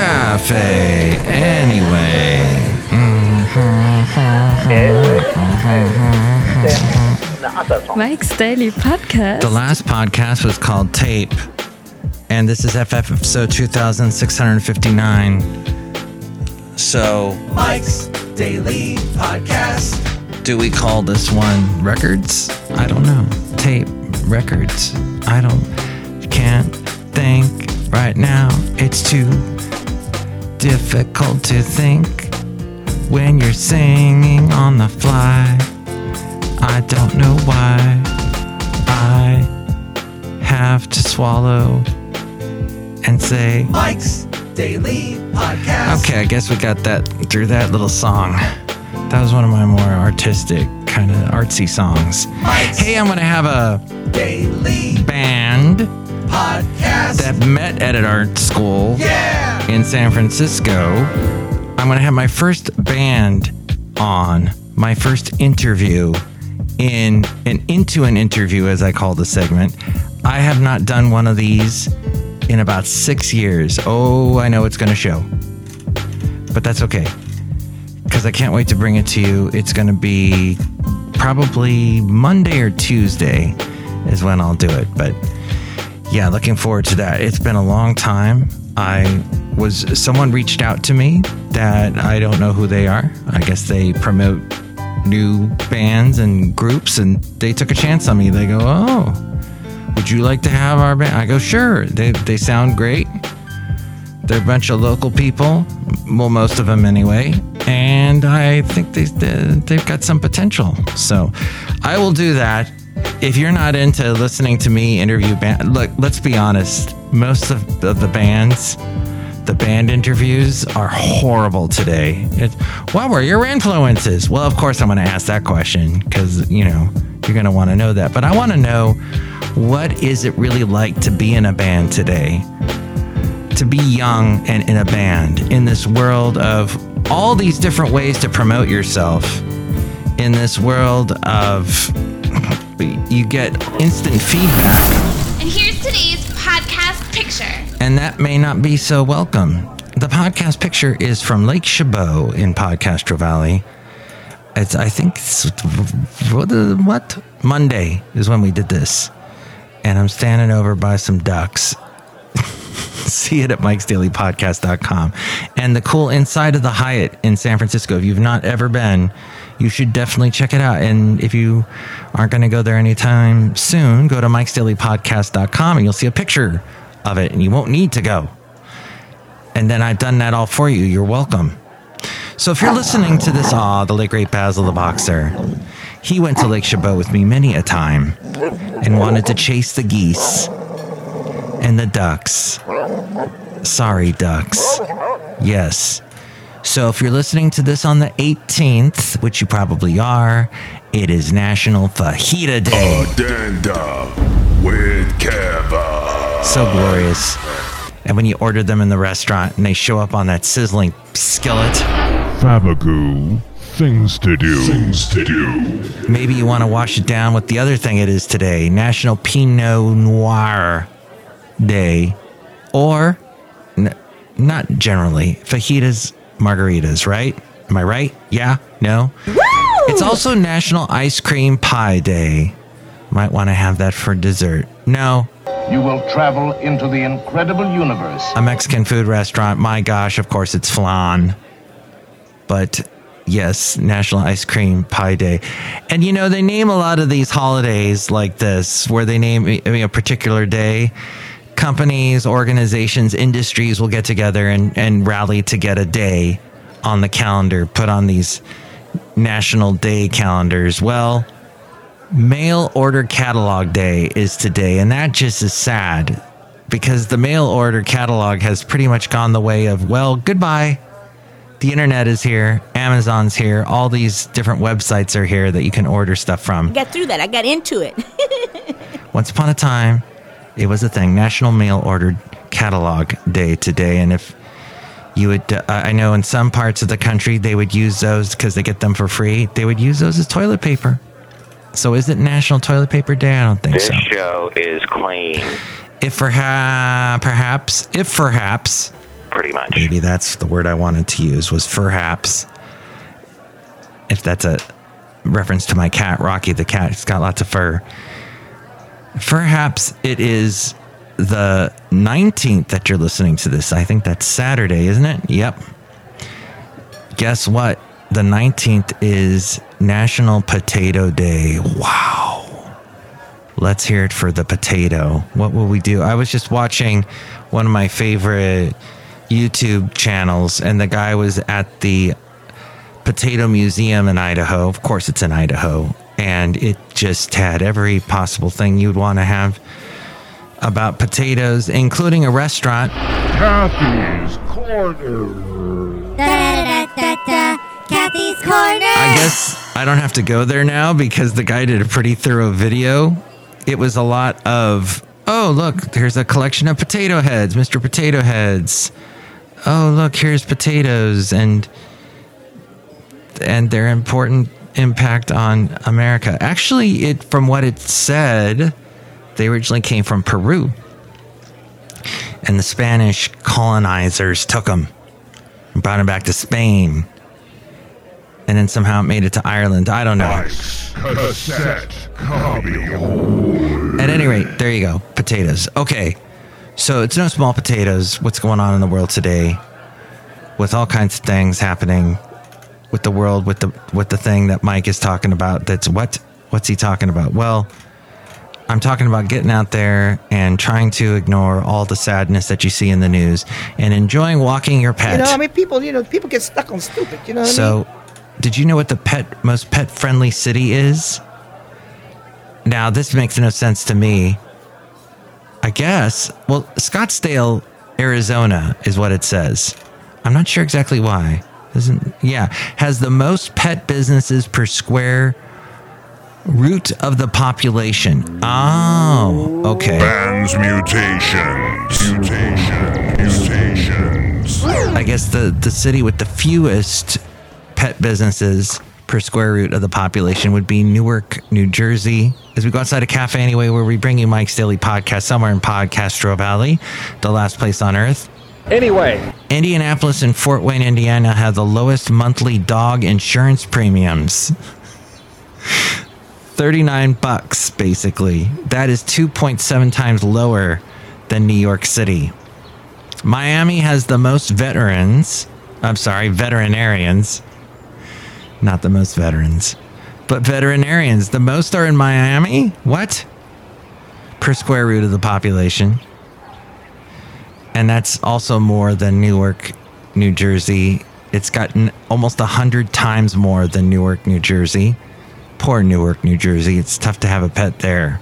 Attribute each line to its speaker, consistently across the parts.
Speaker 1: cafe anyway.
Speaker 2: Mike's Daily Podcast.
Speaker 1: The last podcast was called Tape, and this is FF episode 2659. So,
Speaker 3: Mike's Daily Podcast.
Speaker 1: do we call this one records? I don't know. Tape, records. I don't, can't think right now. It's too difficult to think when you're singing on the fly. I don't know why I have to swallow and say,
Speaker 3: Mike's Daily Podcast.
Speaker 1: Okay, I guess we got that through that little song. That was one of my more artistic, kind of artsy songs.
Speaker 3: Mike's
Speaker 1: Hey, I'm gonna have a
Speaker 3: Daily
Speaker 1: band
Speaker 3: Podcast.
Speaker 1: that met at an art school
Speaker 3: yeah.
Speaker 1: in San Francisco. I'm gonna have my first band on, my first interview in an into an interview, as I call the segment. I have not done one of these in about six years. Oh, I know it's gonna show, but that's okay because I can't wait to bring it to you. It's gonna be probably Monday or Tuesday is when I'll do it, but yeah, looking forward to that. It's been a long time. I was someone reached out to me that I don't know who they are. I guess they promote new bands and groups, and they took a chance on me. They go, "Oh, would you like to have our band?" I go, "Sure." They they sound great. They're a bunch of local people, well, most of them anyway, and I think they they've got some potential. So, I will do that. If you're not into listening to me interview band, look, let's be honest. Most of the, the bands, the band interviews are horrible today. What were your influences? Well, of course, I'm going to ask that question because you know you're going to want to know that. But I want to know what is it really like to be in a band today? to be young and in a band in this world of all these different ways to promote yourself in this world of you get instant feedback.
Speaker 4: And here's today's podcast picture.
Speaker 1: and that may not be so welcome. The podcast picture is from lake chabot in podcastro valley. It's i think what, what? Monday is when we did this. And i'm standing over by some ducks. See it at mikesdailypodcast.com. And the cool inside of the Hyatt in San Francisco, if you've not ever been, you should definitely check it out. And if you aren't going to go there anytime soon, go to mikesdailypodcast.com and you'll see a picture of it and you won't need to go. And then I've done that all for you. You're welcome. So if you're listening to this, ah, the late great Basil the Boxer, he went to Lake Chabot with me many a time and wanted to chase the geese and the ducks. Sorry, ducks. Yes. So if you're listening to this on the 18th, which you probably are, it is National Fajita Day.
Speaker 5: Addenda with Keva.
Speaker 1: So glorious. And when you order them in the restaurant and they show up on that sizzling skillet,
Speaker 5: Fabagoo. Things to do. Things to do.
Speaker 1: maybe you want to wash it down with the other thing it is today National Pinot Noir Day. Or, n- not generally, fajitas, margaritas, right? Am I right? Yeah? No? It's also National Ice Cream Pie Day. Might want to have that for dessert. No,
Speaker 6: You will travel into the incredible universe.
Speaker 1: a Mexican food restaurant. My gosh, of course, it's flan. But yes, National Ice Cream Pie Day. And you know, they name a lot of these holidays like this, where they name I mean, a particular day. Companies, organizations, industries will get together and, and rally to get a day on the calendar, put on these national day calendars. Well, mail order catalog day is today, and that just is sad because the mail order catalog has pretty much gone the way of, well, goodbye. The internet is here, Amazon's here, all these different websites are here that you can order stuff from.
Speaker 7: I got through that. I got into it.
Speaker 1: Once upon a time, it was a thing. National Mail Order Catalog Day today, and if you would, uh, I know in some parts of the country they would use those because they get them for free. They would use those as toilet paper. So is it National Toilet Paper Day? I don't think
Speaker 8: This
Speaker 1: so.
Speaker 8: This show is clean.
Speaker 1: If for perhaps, perhaps, if perhaps,
Speaker 7: pretty much.
Speaker 1: Maybe that's the word I wanted to use was perhaps. If that's a reference to my cat, Rocky the cat, he's got lots of fur. Perhaps it is the 19th that you're listening to this. I think that's Saturday, isn't it? Yep. Guess what? The 19th is National Potato Day. Wow. Let's hear it for the potato. What will we do? I was just watching one of my favorite YouTube channels, and the guy was at the Potato Museum in Idaho. Of course, it's in Idaho. And it just had every possible thing you'd want to have about potatoes, including a restaurant.
Speaker 5: Kathy's Corner.
Speaker 8: Da, da, da, Kathy's Corner.
Speaker 1: I guess I don't have to go there now because the guy did a pretty thorough video. It was a lot of, oh, look, there's a collection of potato heads, Mr. Potato Heads. Oh, look, here's potatoes and and they're important impact on America. Actually, it from what it said, they originally came from Peru. And the Spanish colonizers took them and brought them back to Spain. And then somehow it made it to Ireland. I don't know.
Speaker 5: Cassette.
Speaker 1: At any rate, there you go. Potatoes. Okay. So it's no small potatoes. What's going on in the world today with all kinds of things happening with the world with the with the thing that Mike is talking about that's what what's he talking about? Well, I'm talking about getting out there and trying to ignore all the sadness that you see in the news and enjoying walking your pet.
Speaker 9: You know, I mean, people, you know, people get stuck on stupid. You know what I
Speaker 1: So,
Speaker 9: mean?
Speaker 1: did you know what the pet most pet friendly city is? Now, this makes no sense to me. I guess. Well, Scottsdale, Arizona is what it says. I'm not sure exactly why. Doesn't yeah, has the most pet businesses per square root of the population. Oh, okay.
Speaker 5: Bands mutations. Mutations. Mutations.
Speaker 1: I guess the, the city with the fewest pet businesses per square root of the population would be Newark, New Jersey. As we go outside a cafe anyway, where we bring you Mike's Daily Podcast somewhere in Podcastro Valley, the last place on earth.
Speaker 10: Anyway,
Speaker 1: Indianapolis and Fort Wayne, Indiana have the lowest monthly dog insurance premiums. 39 bucks, basically. That is 2.7 times lower than New York City. Miami has the most veterans. I'm sorry, veterinarians. Not the most veterans, but veterinarians. The most are in Miami? What? Per square root of the population. And that's also more than Newark, New Jersey. It's gotten almost a 100 times more than Newark, New Jersey. Poor Newark, New Jersey. It's tough to have a pet there.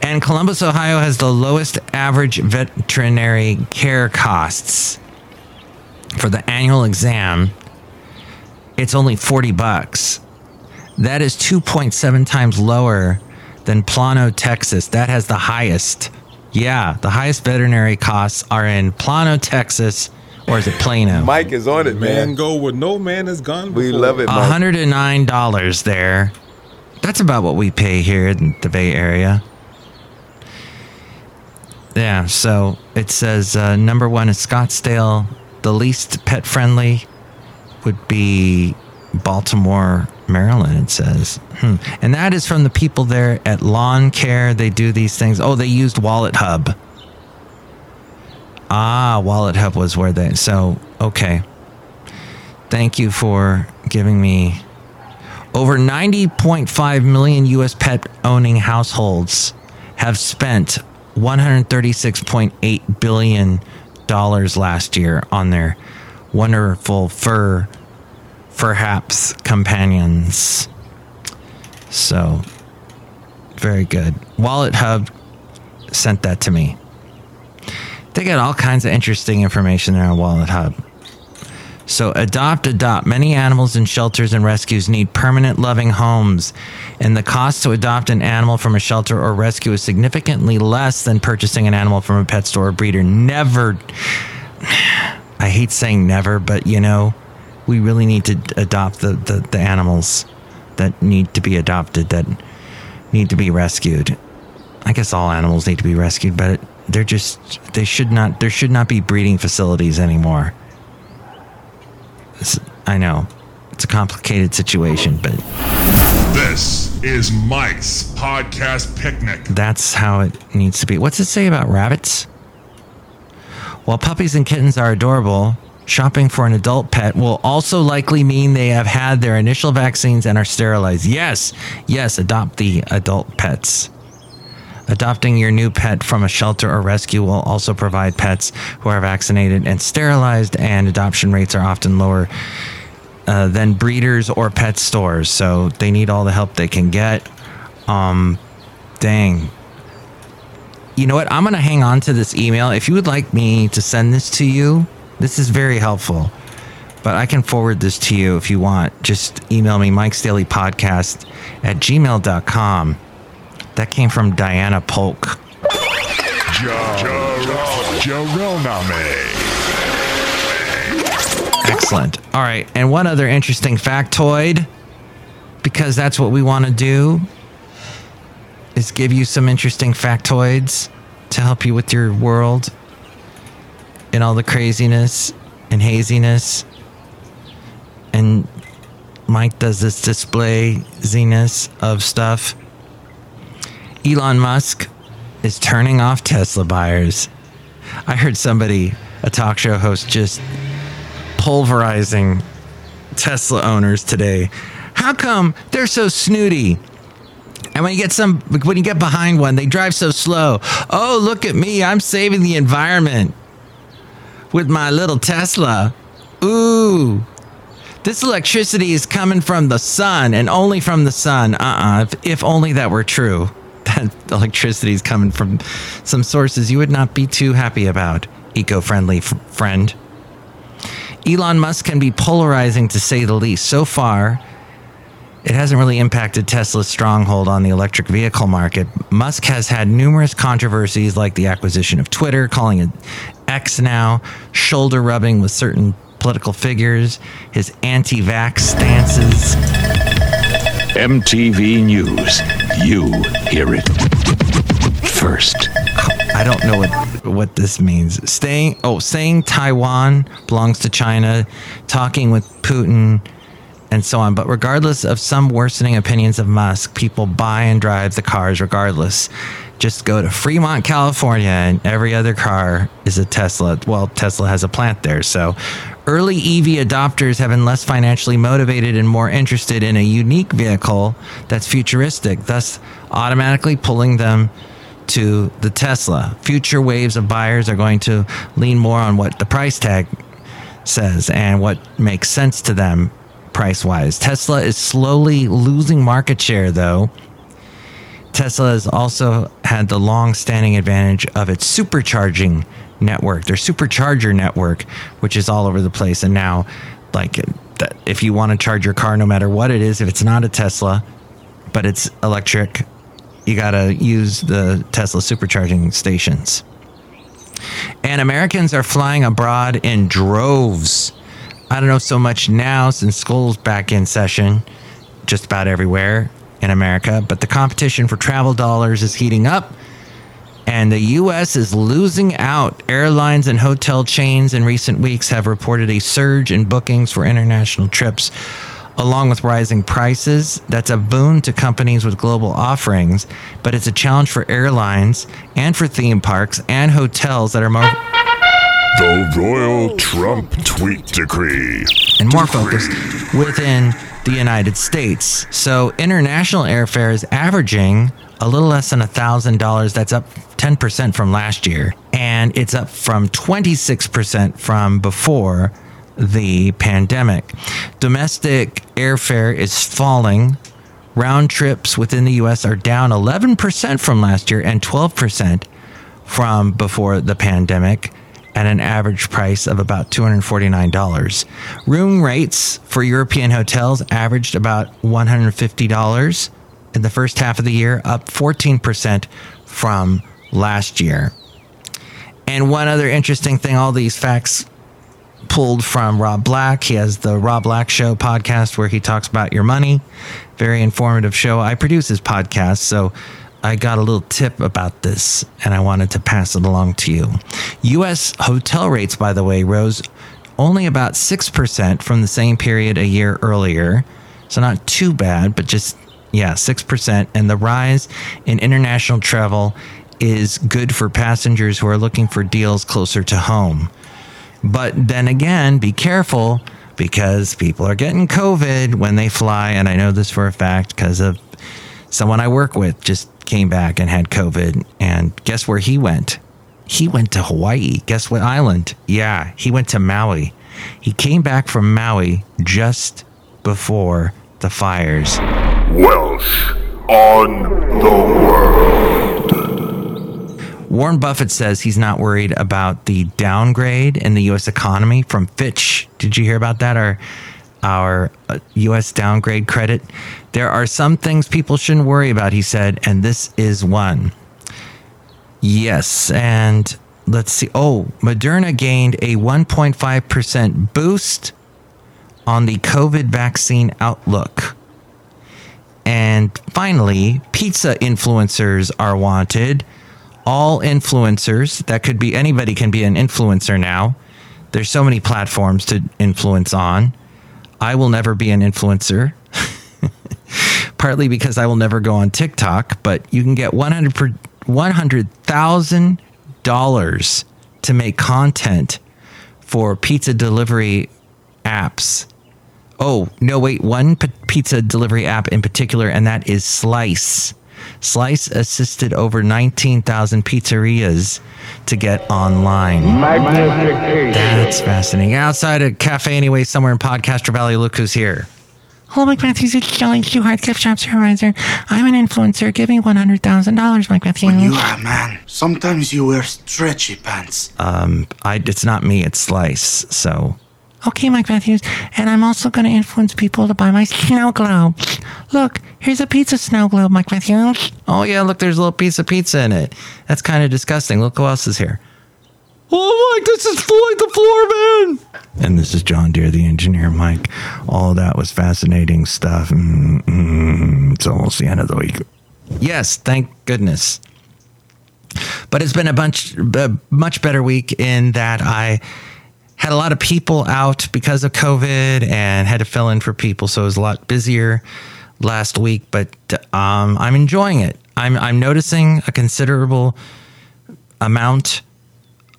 Speaker 1: And Columbus, Ohio has the lowest average veterinary care costs for the annual exam. It's only 40 bucks. That is 2.7 times lower than Plano, Texas. That has the highest. Yeah, the highest veterinary costs are in Plano, Texas, or is it Plano?
Speaker 11: Mike is on it, man.
Speaker 12: Man go where no man has gone before.
Speaker 11: We love it, Mike.
Speaker 1: $109 there. That's about what we pay here in the Bay Area. Yeah, so it says uh, number one is Scottsdale. The least pet friendly would be Baltimore, Maryland, it says. Hmm. And that is from the people there at Lawn Care. They do these things. Oh, they used Wallet Hub. Ah, Wallet Hub was where they. So, okay. Thank you for giving me over 90.5 million U.S. pet owning households have spent 136.8 billion dollars last year on their wonderful fur perhaps companions. So, very good. Wallet Hub sent that to me. They got all kinds of interesting information there on Wallet Hub. So, adopt, adopt. Many animals in shelters and rescues need permanent, loving homes, and the cost to adopt an animal from a shelter or rescue is significantly less than purchasing an animal from a pet store or breeder. Never, I hate saying never, but you know, we really need to adopt the, the, the animals that need to be adopted, that need to be rescued. I guess all animals need to be rescued, but they're just they should not there should not be breeding facilities anymore. It's, I know it's a complicated situation, but
Speaker 5: This is Mike's podcast picnic.
Speaker 1: that's how it needs to be. What's it say about rabbits? While puppies and kittens are adorable, shopping for an adult pet will also likely mean they have had their initial vaccines and are sterilized. Yes, yes, adopt the adult pets. Adopting your new pet from a shelter or rescue will also provide pets who are vaccinated and sterilized, and adoption rates are often lower uh, than breeders or pet stores. So they need all the help they can get. Um, dang. You know what? I'm going to hang on to this email. If you would like me to send this to you, this is very helpful. But I can forward this to you if you want. Just email me, Mike's Daily Podcast at gmail.com. That came from Diana Polk. Excellent. All right. And one other interesting factoid, because that's what we want to do, is give you some interesting factoids to help you with your world and all the craziness and haziness. And Mike does this display ziness of stuff. Elon Musk is turning off Tesla buyers. I heard somebody, a talk show host, just pulverizing Tesla owners today. How come they're so snooty? And when you get some, when you get behind one, they drive so slow. Oh, look at me! I'm saving the environment with my little Tesla. Ooh, this electricity is coming from the sun and only from the sun. Uh-uh. If, if only that were true, that electricity is coming from some sources you would not be too happy about. Eco-friendly f- friend. Elon Musk can be polarizing to say the least. So far, it hasn't really impacted Tesla's stronghold on the electric vehicle market. Musk has had numerous controversies like the acquisition of Twitter, calling it X now, shoulder rubbing with certain political figures, his anti vax stances.
Speaker 7: MTV News. You hear it first.
Speaker 1: I don't know what what this means. Staying oh, saying Taiwan belongs to China, talking with Putin and so on. But regardless of some worsening opinions of Musk, people buy and drive the cars regardless. Just go to Fremont, California, and every other car is a Tesla. Well, Tesla has a plant there. So early EV adopters have been less financially motivated and more interested in a unique vehicle that's futuristic, thus automatically pulling them to the Tesla. Future waves of buyers are going to lean more on what the price tag says and what makes sense to them price wise. Tesla is slowly losing market share, though. Tesla has also had the long standing advantage of its supercharging network, their supercharger network, which is all over the place. And now, like, if you want to charge your car, no matter what it is, if it's not a Tesla, but it's electric, you got to use the Tesla supercharging stations. And Americans are flying abroad in droves. I don't know so much now since school's back in session, just about everywhere in America, but the competition for travel dollars is heating up. And the U.S. is losing out. Airlines and hotel chains in recent weeks have reported a surge in bookings for international trips, along with rising prices. That's a boon to companies with global offerings, but it's a challenge for airlines and for theme parks and hotels that are more.
Speaker 5: The Royal Trump Tweet Decree.
Speaker 1: And more focused within the United States. So international airfare is averaging a little less than $1,000. That's up 10% from last year. And it's up from 26% from before the pandemic. Domestic airfare is falling. Round trips within the U.S. are down 11% from last year and 12% from before the pandemic at an average price of about $249. Room rates for European hotels averaged about $150 in the first half of the year, up 14% from last year. And one other interesting thing all these facts pulled from Rob Black. He has the Rob Black Show podcast where he talks about your money. Very informative show. I produce his podcast, so I got a little tip about this and I wanted to pass it along to you. US hotel rates, by the way, rose only about 6% from the same period a year earlier. So not too bad, but just, yeah, 6%. And the rise in international travel is good for passengers who are looking for deals closer to home. But then again, be careful because people are getting COVID when they fly. And I know this for a fact because of someone I work with just came back and had COVID. And guess where he went? He went to Hawaii. Guess what island? Yeah, he went to Maui. He came back from Maui just before the fires.
Speaker 5: Welsh on the world.
Speaker 1: Warren Buffett says he's not worried about the downgrade in the U.S. economy from Fitch. Did you hear about that? Our our U.S. Uh, downgrade credit. There are some things people shouldn't worry about, he said, and this is one. Yes, and let's see. Oh, Moderna gained a 1.5% boost on the COVID vaccine outlook. And finally, pizza influencers are wanted all influencers. That could be anybody can be an influencer now. There's so many platforms to influence on. I will never be an influencer. Partly because I will never go on TikTok, but you can get 100 $100,000 to make content for pizza delivery apps. Oh, no, wait, one p- pizza delivery app in particular, and that is Slice. Slice assisted over 19,000 pizzerias to get online. That's fascinating. Outside a cafe, anyway, somewhere in Podcastro Valley, look who's here.
Speaker 10: Hello, Mike Matthews. It's Chely Hard gift shop supervisor. I'm an influencer. Give me $100,000, Mike Matthews.
Speaker 11: When you are a man, sometimes you wear stretchy pants.
Speaker 1: Um, I, it's not me, it's Slice, so
Speaker 10: Okay, Mike Matthews, and I'm also going to influence people to buy my snow globe. Look, here's a pizza snow globe, Mike Matthews.
Speaker 1: Oh, yeah, look, there's a little piece of pizza in it. That's kind of disgusting. Look who else is here. Oh, Mike, this is Floyd the Floorman. And this is John Deer, the engineer, Mike. All that was fascinating stuff. Mm-hmm. It's almost the end of the week. Yes, thank goodness. But it's been a bunch, a much better week in that I had a lot of people out because of COVID and had to fill in for people. So it was a lot busier last week, but um, I'm enjoying it. I'm, I'm noticing a considerable amount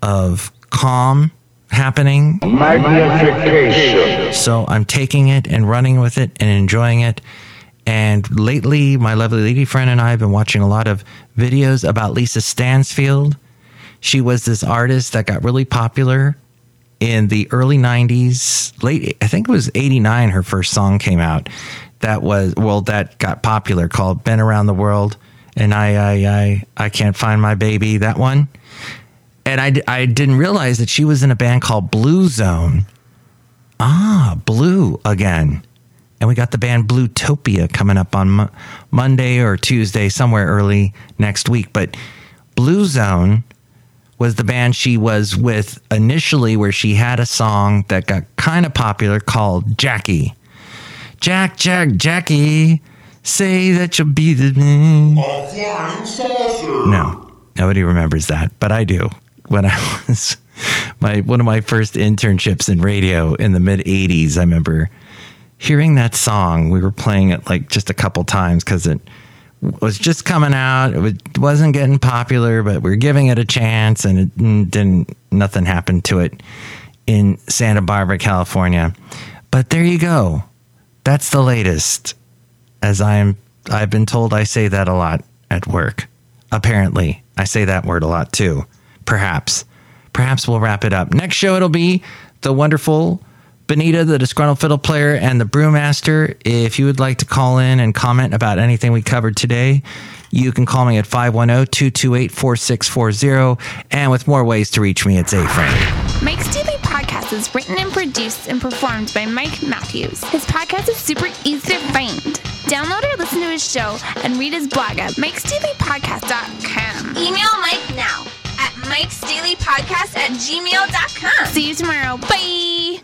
Speaker 1: of calm happening. Magnification. So I'm taking it and running with it and enjoying it. And lately, my lovely lady friend and I have been watching a lot of videos about Lisa Stansfield. She was this artist that got really popular in the early 90s, late, I think it was 89, her first song came out. That was, well, that got popular called Been Around the World. And I, I, I, I can't find my baby, that one. And I, I didn't realize that she was in a band called Blue Zone. Ah, Blue again. And we got the band Bluetopia coming up on Mo- Monday or Tuesday, somewhere early next week. But Blue Zone was the band she was with initially, where she had a song that got kind of popular called Jackie. Jack, Jack, Jackie, say that you'll be the man. No, nobody remembers that, but I do. When I was my one of my first internships in radio in the mid '80s, I remember hearing that song. We were playing it like just a couple times because it was just coming out. It wasn't getting popular, but we are giving it a chance, and it didn't. Nothing happened to it in Santa Barbara, California. But there you go. That's the latest. As I am, I've been told I say that a lot at work. Apparently, I say that word a lot too. Perhaps, perhaps we'll wrap it up. Next show, it'll be the wonderful Benita, the disgruntled fiddle player, and the brewmaster. If you would like to call in and comment about anything we covered today, you can call me at 510 228 4640. And with more ways to reach me, it's A Frame.
Speaker 4: Mike's Daily Podcast is written and produced and performed by Mike Matthews. His podcast is super easy to find. Download or listen to his show and read his blog at mikesdailypodcast.com. Email Mike now at mikesdailypodcast at gmail.com. See you tomorrow. Bye.